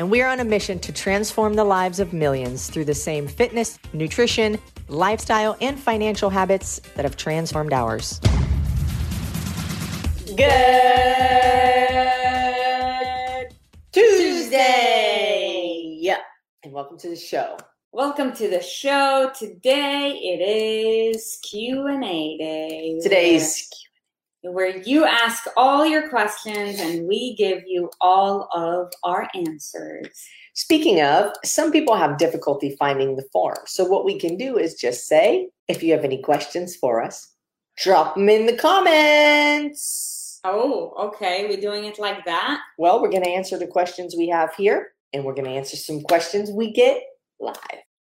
And we are on a mission to transform the lives of millions through the same fitness, nutrition, lifestyle, and financial habits that have transformed ours. Good Tuesday! Yeah. And welcome to the show. Welcome to the show. Today it is Q&A day. Today's where you ask all your questions and we give you all of our answers. Speaking of, some people have difficulty finding the form. So, what we can do is just say, if you have any questions for us, drop them in the comments. Oh, okay. We're doing it like that? Well, we're going to answer the questions we have here, and we're going to answer some questions we get live.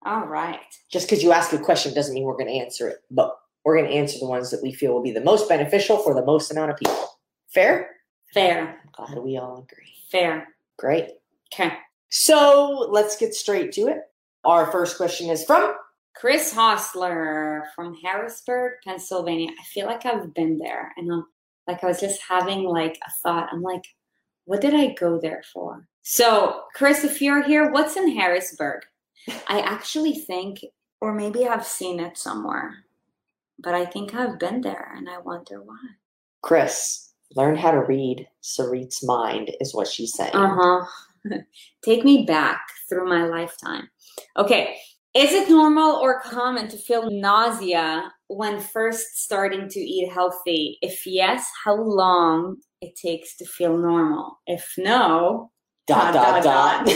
All right. Just because you ask a question doesn't mean we're going to answer it, but we're going to answer the ones that we feel will be the most beneficial for the most amount of people. Fair? Fair. Glad we all agree. Fair. Great. Okay. So let's get straight to it. Our first question is from Chris Hostler from Harrisburg, Pennsylvania. I feel like I've been there, and I'm, like I was just having like a thought. I'm like, what did I go there for? So, Chris, if you're here, what's in Harrisburg? I actually think, or maybe I've seen it somewhere but I think I've been there and I wonder why. Chris, learn how to read Sarit's mind, is what she's saying. Uh huh. Take me back through my lifetime. Okay. Is it normal or common to feel nausea when first starting to eat healthy? If yes, how long it takes to feel normal? If no, dot, dot, dot. dot.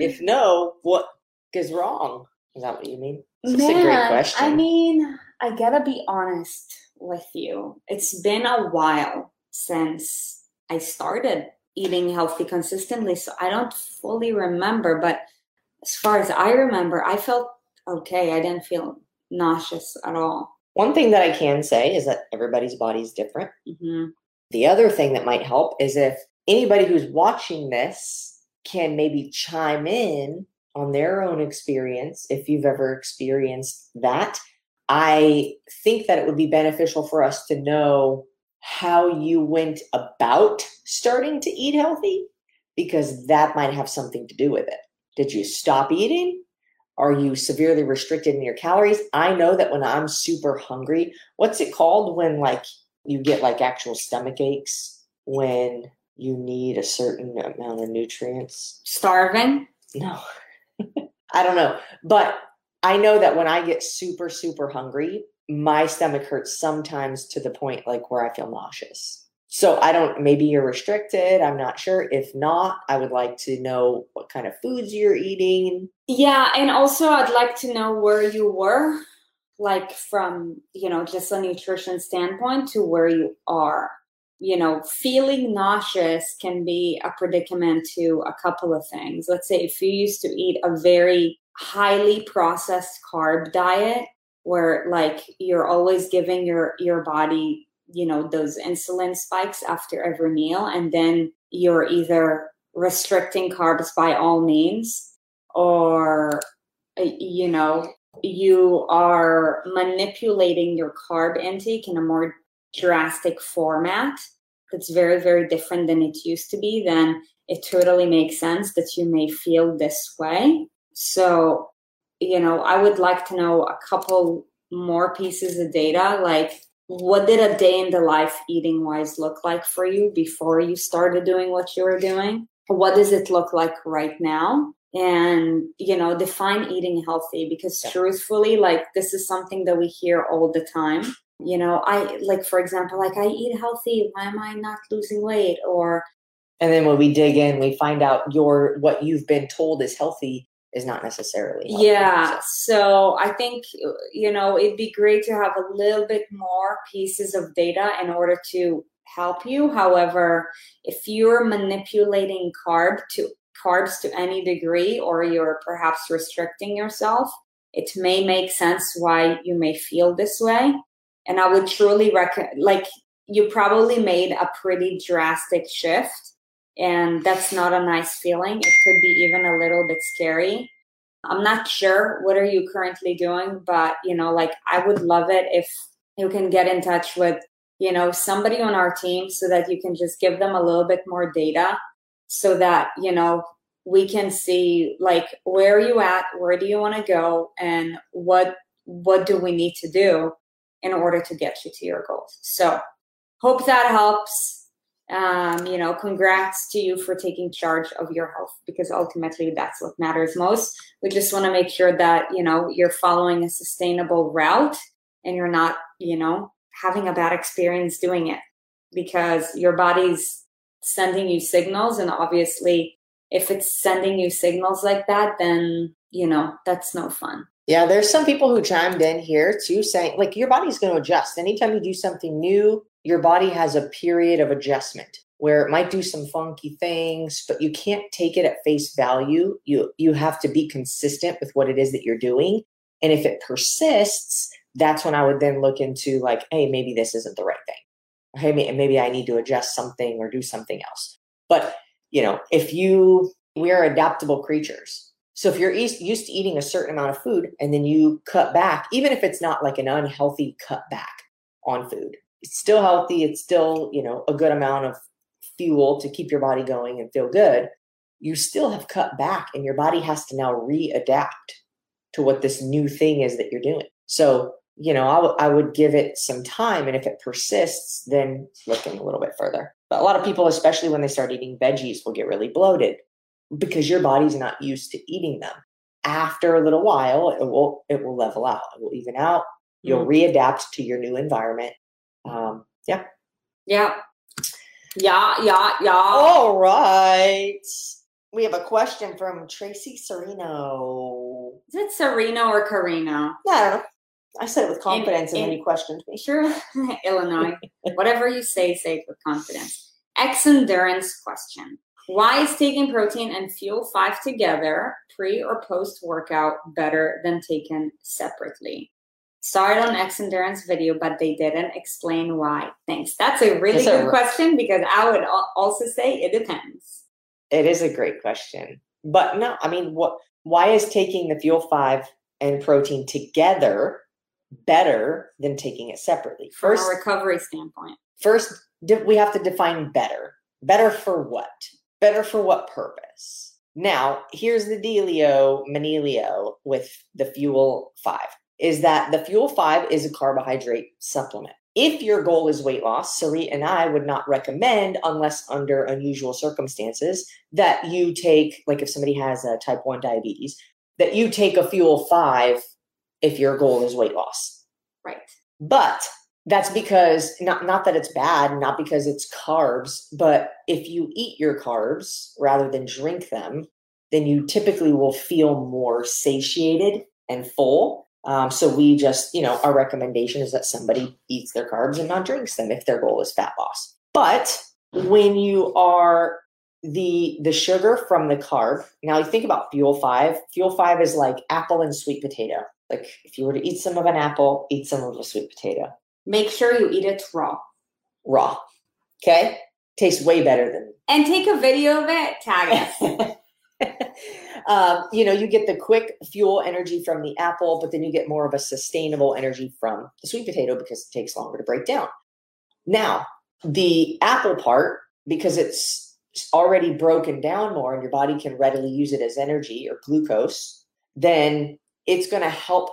if no, what is wrong? Is that what you mean? That's Man, a great question. I mean, I gotta be honest with you. It's been a while since I started eating healthy consistently, so I don't fully remember. But as far as I remember, I felt okay. I didn't feel nauseous at all. One thing that I can say is that everybody's body is different. Mm-hmm. The other thing that might help is if anybody who's watching this can maybe chime in on their own experience, if you've ever experienced that, I think that it would be beneficial for us to know how you went about starting to eat healthy because that might have something to do with it. Did you stop eating? Are you severely restricted in your calories? I know that when I'm super hungry, what's it called when like you get like actual stomach aches when you need a certain amount of nutrients? Starving? No. I don't know. But I know that when I get super, super hungry, my stomach hurts sometimes to the point like where I feel nauseous. So I don't, maybe you're restricted. I'm not sure. If not, I would like to know what kind of foods you're eating. Yeah. And also, I'd like to know where you were, like from, you know, just a nutrition standpoint to where you are you know, feeling nauseous can be a predicament to a couple of things. Let's say if you used to eat a very highly processed carb diet where like you're always giving your your body, you know, those insulin spikes after every meal and then you're either restricting carbs by all means or uh, you know, you are manipulating your carb intake in a more drastic format that's very, very different than it used to be, then it totally makes sense that you may feel this way. So, you know, I would like to know a couple more pieces of data like what did a day in the life eating wise look like for you before you started doing what you were doing? What does it look like right now? And, you know, define eating healthy because truthfully, like this is something that we hear all the time you know i like for example like i eat healthy why am i not losing weight? Or and then when we dig in we find out your what you've been told is healthy is not necessarily healthy, yeah so. so i think you know it'd be great to have a little bit more pieces of data in order to help you. However if you're manipulating carb to carbs to any degree or you're perhaps restricting yourself it may make sense why you may feel this way And I would truly recommend, like, you probably made a pretty drastic shift, and that's not a nice feeling. It could be even a little bit scary. I'm not sure what are you currently doing, but you know, like I would love it if you can get in touch with, you know, somebody on our team so that you can just give them a little bit more data so that, you know, we can see like where are you at, where do you want to go and what what do we need to do in order to get you to your goals. So, hope that helps um, you know, congrats to you for taking charge of your health because ultimately that's what matters most. We just want to make sure that, you know, you're following a sustainable route and you're not, you know, having a bad experience doing it because your body's sending you signals. And obviously, if it's sending you signals like that, then, you know, that's no fun. Yeah, there's some people who chimed in here too saying, like, your body's going to adjust. Anytime you do something new, your body has a period of adjustment where it might do some funky things but you can't take it at face value. You you have to be consistent with what it is that you're doing. And if it persists that's when i would then look into like hey maybe this isn't the right thing. Hey maybe i need to adjust something or do something else. But you know if you we're adaptable creatures so if you're used to eating a certain amount of food and then you cut back even if it's not like an unhealthy cut back on food it's still healthy it's still you know a good amount of fuel to keep your body going and feel good you still have cut back and your body has to now readapt to what this new thing is that you're doing. So you know I, w- I would give it some time and if it persists then looking a little bit further. But a lot of people especially when they start eating veggies will get really bloated because your body's not used to eating them after a little while it will it will level out it will even out you'll mm. readapt to your new environment um, yeah. Yeah. Yeah, yeah, yeah. All right. We have a question from Tracy Serino. Is it Serino or Carino? Yeah, I don't know. I said it with confidence in, in, and then you questioned me. Sure, Illinois. Whatever you say, say it with confidence. Xendurance question. Why is taking protein and fuel five together, pre or post workout, better than taken separately? it on Xendurance video, but they didn't explain why. Thanks. That's a really good a, question because I would also say it depends. It is a great question. But no, I mean, what? why is taking the Fuel 5 and protein together better than taking it separately? First, From a recovery standpoint. First, we have to define better. Better for what? Better for what purpose? Now, here's the dealio, manilio with the Fuel 5 is that the Fuel 5 is a carbohydrate supplement. If your goal is weight loss, Sarit and I would not recommend, unless under unusual circumstances, that you take, like if somebody has a type 1 diabetes, that you take a Fuel 5 if your goal is weight loss. Right. But that's because not not that it's bad, not because it's carbs, but if you eat your carbs rather than drink them, then you typically will feel more satiated and full um, so we just, you know, our recommendation is that somebody eats their carbs and not drinks them if their goal is fat loss. But when you are the the sugar from the carb, now you think about fuel five. Fuel five is like apple and sweet potato. Like if you were to eat some of an apple, eat some of a sweet potato. Make sure you eat it raw. Raw. Okay? Tastes way better than And take a video of it, tag us. um, you know, you get the quick fuel energy from the apple, but then you get more of a sustainable energy from the sweet potato because it takes longer to break down. Now, the apple part, because it's already broken down more and your body can readily use it as energy or glucose, then it's going to help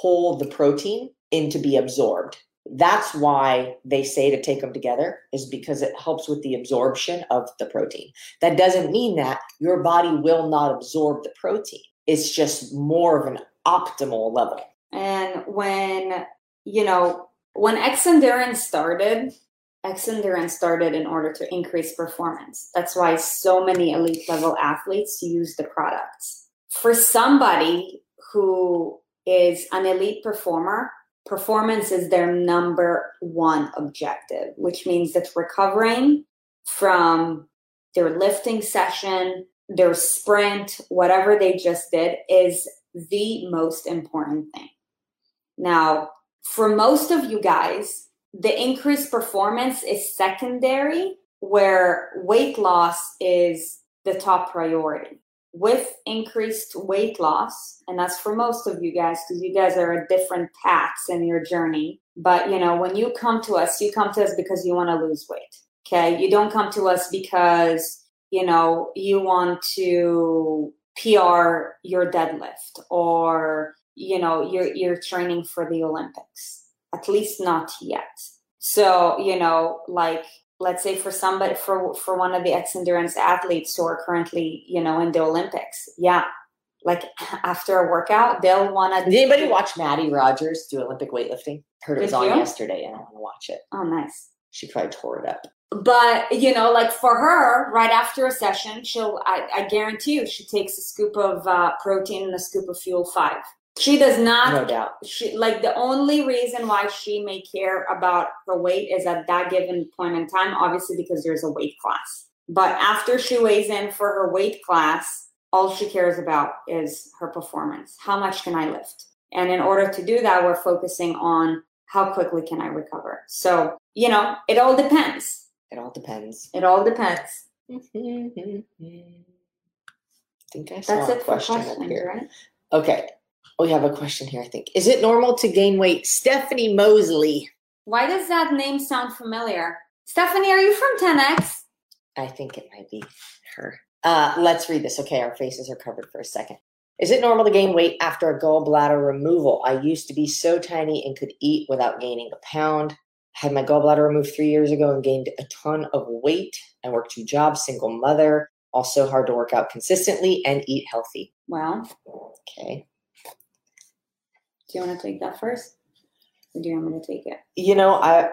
pull the protein in to be absorbed that's why they say to take them together is because it helps with the absorption of the protein. That doesn't mean that your body will not absorb the protein. It's just more of an optimal level. And when you know when Xendurance started Xendurance started in order to increase performance. That's why so many elite level athletes use the products. For somebody who is an elite performer performance is their number one objective, which means that recovering from their lifting session, their sprint, whatever they just did is the most important thing. Now, for most of you guys, the increased performance is secondary, where weight loss is the top priority. With increased weight loss, and that's for most of you guys, because you guys are at different paths in your journey. But you know, when you come to us, you come to us because you want to lose weight. Okay. You don't come to us because, you know, you want to PR your deadlift or, you know, you're you're training for the Olympics. At least not yet. So, you know, like let's say for somebody for for one of the Xendurance athletes who are currently you know in the olympics yeah like after a workout they'll want to did anybody watch Mattie Rogers do olympic weightlifting? Heard it was on you? yesterday and i want to watch it. Oh nice. She probably tore it up. But you know like for her right after a session she'll i, I guarantee you she takes a scoop of uh, protein and a scoop of fuel five she does not no doubt. She like the only reason why she may care about her weight is at that given point in time obviously because there's a weight class. But after she weighs in for her weight class all she cares about is her performance. How much can i lift? And in order to do that we're focusing on how quickly can i recover. So you know it all depends. It all depends. It all depends. I think I saw That's a question up here. Right? Okay, we have a question here, I think. Is it normal to gain weight? Stephanie Mosley. Why does that name sound familiar? Stephanie, are you from 10X? I think it might be her. Uh, let's read this. Okay, our faces are covered for a second. Is it normal to gain weight after a gallbladder removal? I used to be so tiny and could eat without gaining a pound. Had my gallbladder removed three years ago and gained a ton of weight. I work two jobs, single mother. Also hard to work out consistently and eat healthy. Wow. Okay. Do you want to take that first? Or do you want me to take it? You know, I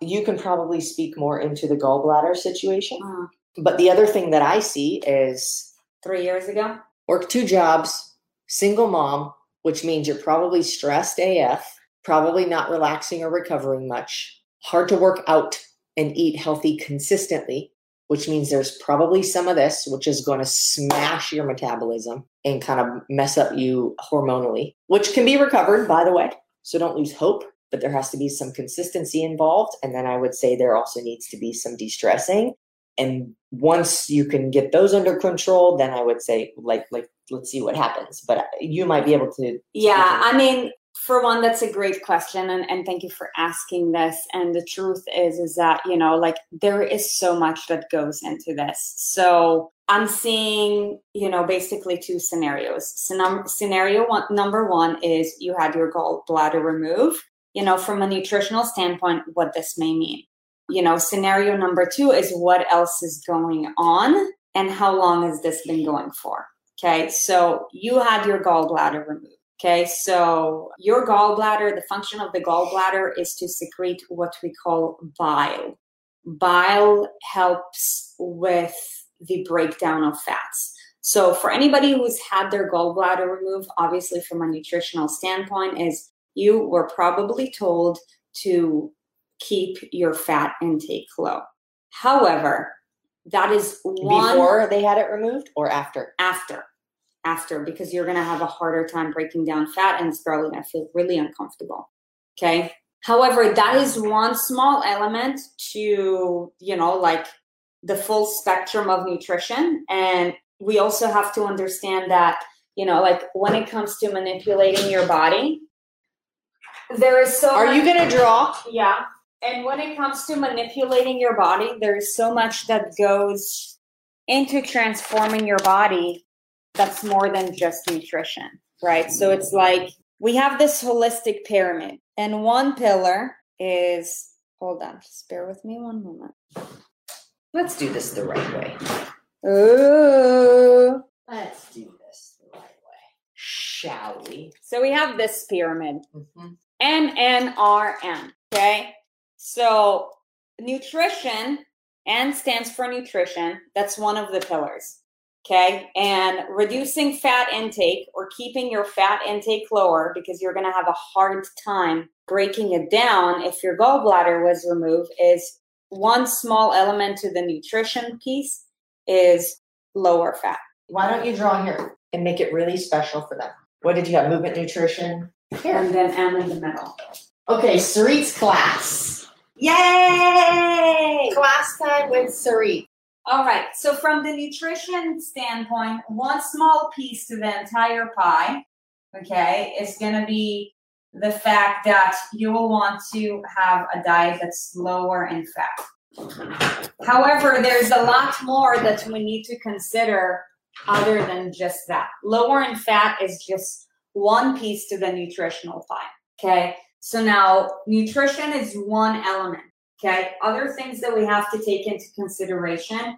you can probably speak more into the gallbladder situation. Uh-huh. But the other thing that I see is three years ago, work two jobs, single mom, which means you're probably stressed AF, probably not relaxing or recovering much, hard to work out and eat healthy consistently which means there's probably some of this, which is going to smash your metabolism and kind of mess up you hormonally, which can be recovered, by the way. So don't lose hope, but there has to be some consistency involved. And then I would say there also needs to be some de stressing. And once you can get those under control, then I would say, like, like, let's see what happens. But you might be able to. Yeah, I mean, for one that's a great question and, and thank you for asking this and the truth is is that you know like there is so much that goes into this. So i'm seeing you know basically two scenarios. So num- scenario one number one is you had your gallbladder removed. You know from a nutritional standpoint what this may mean. You know scenario number two is what else is going on and how long has this been going for? Okay so you had your gallbladder removed Okay, so your gallbladder, the function of the gallbladder is to secrete what we call bile. Bile helps with the breakdown of fats. So, for anybody who's had their gallbladder removed, obviously from a nutritional standpoint, is you were probably told to keep your fat intake low. However, that is one before they had it removed or after? After after because you're going to have a harder time breaking down fat and it's probably going to feel really uncomfortable. Okay. However, that is one small element to, you know, like the full spectrum of nutrition. And we also have to understand that, you know, like when it comes to manipulating your body, there is so Are much, you going to draw? Yeah. And when it comes to manipulating your body, there's so much that goes into transforming your body that's more than just nutrition, right? So it's like we have this holistic pyramid, and one pillar is hold on, just bear with me one moment. Let's do this the right way. Ooh. Let's do this the right way. Shall we? So we have this pyramid. Mm-hmm. N N R N. Okay. So nutrition, N stands for nutrition. That's one of the pillars. Okay. And reducing fat intake or keeping your fat intake lower because you're going to have a hard time breaking it down if your gallbladder was removed is one small element to the nutrition piece is lower fat. Why don't you draw here and make it really special for them? What did you have? Movement nutrition? Here. And then M in the middle. Okay, Sarit's class. Yay! Class time with Sarit. All right. So from the nutrition standpoint, one small piece to the entire pie, okay, is going to be the fact that you will want to have a diet that's lower in fat. However, there's a lot more that we need to consider other than just that. Lower in fat is just one piece to the nutritional pie. Okay. So now nutrition is one element. Okay. Other things that we have to take into consideration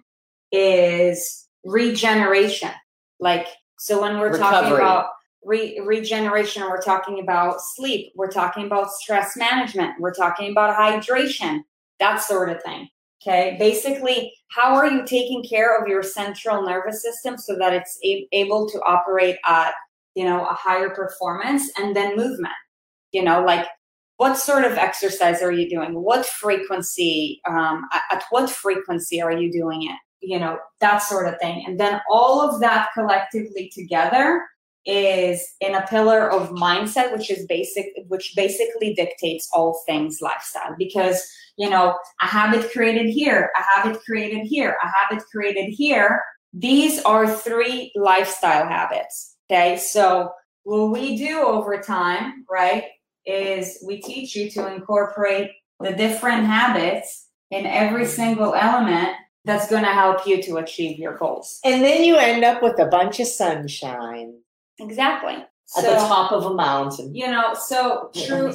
is regeneration. Like, so when we're Recovery. talking about re- regeneration, we're talking about sleep, we're talking about stress management, we're talking about hydration, that sort of thing. Okay. Basically, how are you taking care of your central nervous system so that it's a- able to operate at, you know, a higher performance and then movement? You know, like what sort of exercise are you doing? What frequency, um, at what frequency are you doing it? You know, that sort of thing. And then all of that collectively together is in a pillar of mindset, which is basic, which basically dictates all things lifestyle. Because, you know, a habit created here, a habit created here, a habit created here. These are three lifestyle habits. Okay. So what we do over time, right, is we teach you to incorporate the different habits in every single element that's going to help you to achieve your goals. And then you end up with a bunch of sunshine. Exactly. At so, the top of a mountain. You know, so true.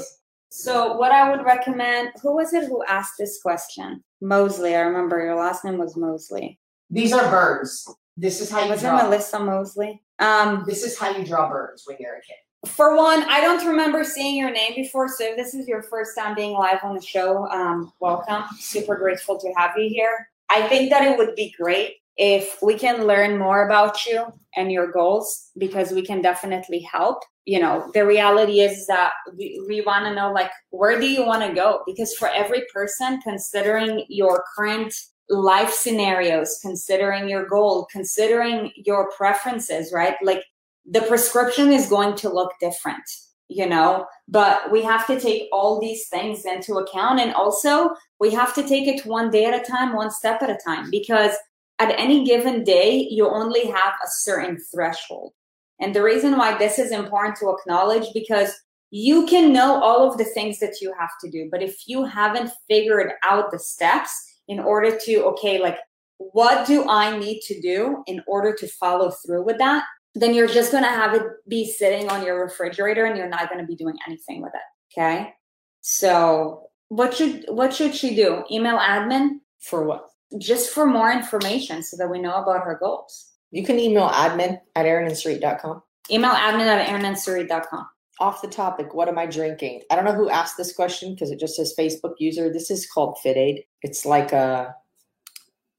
So what I would recommend, who was it who asked this question? Mosley. I remember your last name was Mosley. These are birds. This is how you was draw. it Melissa Mosley? Um, this is how you draw birds when you're a kid for one, I don't remember seeing your name before. So if this is your first time being live on the show, um, welcome. Super grateful to have you here. I think that it would be great if we can learn more about you and your goals because we can definitely help. You know, the reality is that we, we want to know like where do you want to go? Because for every person, considering your current life scenarios, considering your goal, considering your preferences, right? Like the prescription is going to look different you know? But we have to take all these things into account and also we have to take it one day at a time one step at a time because at any given day you only have a certain threshold. And the reason why this is important to acknowledge because you can know all of the things that you have to do but if you haven't figured out the steps in order to okay like what do i need to do in order to follow through with that then you're just going to have it be sitting on your refrigerator and you're not going to be doing anything with it okay? So what should what should she do? Email admin? For what? Just for more information so that we know about her goals. You can email admin at erinandsarit.com email admin at erinandsarit.com off the topic what am i drinking? I don't know who asked this question because it just says facebook user. This is called FitAid. It's like a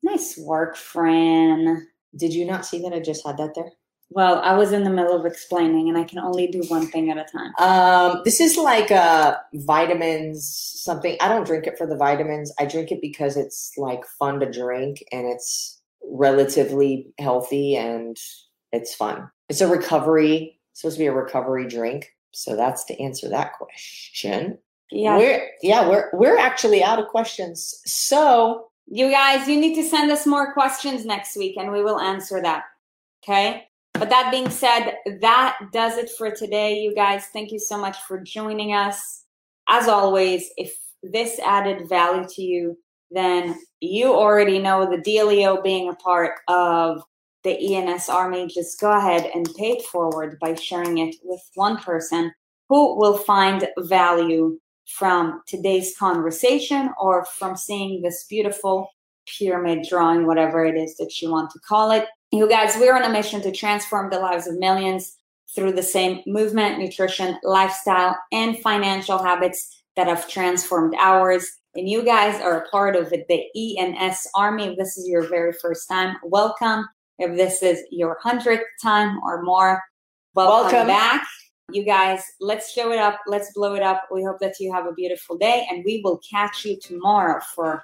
nice work friend did you not see that i just had that there well, I was in the middle of explaining, and I can only do one thing at a time. Um, this is like uh, vitamins, something. I don't drink it for the vitamins. I drink it because it's like fun to drink, and it's relatively healthy, and it's fun. It's a recovery. supposed to be a recovery drink. So that's to answer that question. Yeah. We're yeah, we're we're actually out of questions. So you guys, you need to send us more questions next week and we will answer that. Okay? But that being said, that does it for today, you guys. Thank you so much for joining us. As always, if this added value to you, then you already know the dealio being a part of the ENS Army. Just go ahead and pay it forward by sharing it with one person who will find value from today's conversation or from seeing this beautiful pyramid drawing, whatever it is that you want to call it. You guys, we're on a mission to transform the lives of millions through the same movement, nutrition, lifestyle, and financial habits that have transformed ours. And you guys are a part of it, the ENS Army. If this is your very first time, welcome. If this is your hundredth time or more, welcome, welcome back. You guys, let's show it up. Let's blow it up. We hope that you have a beautiful day, and we will catch you tomorrow for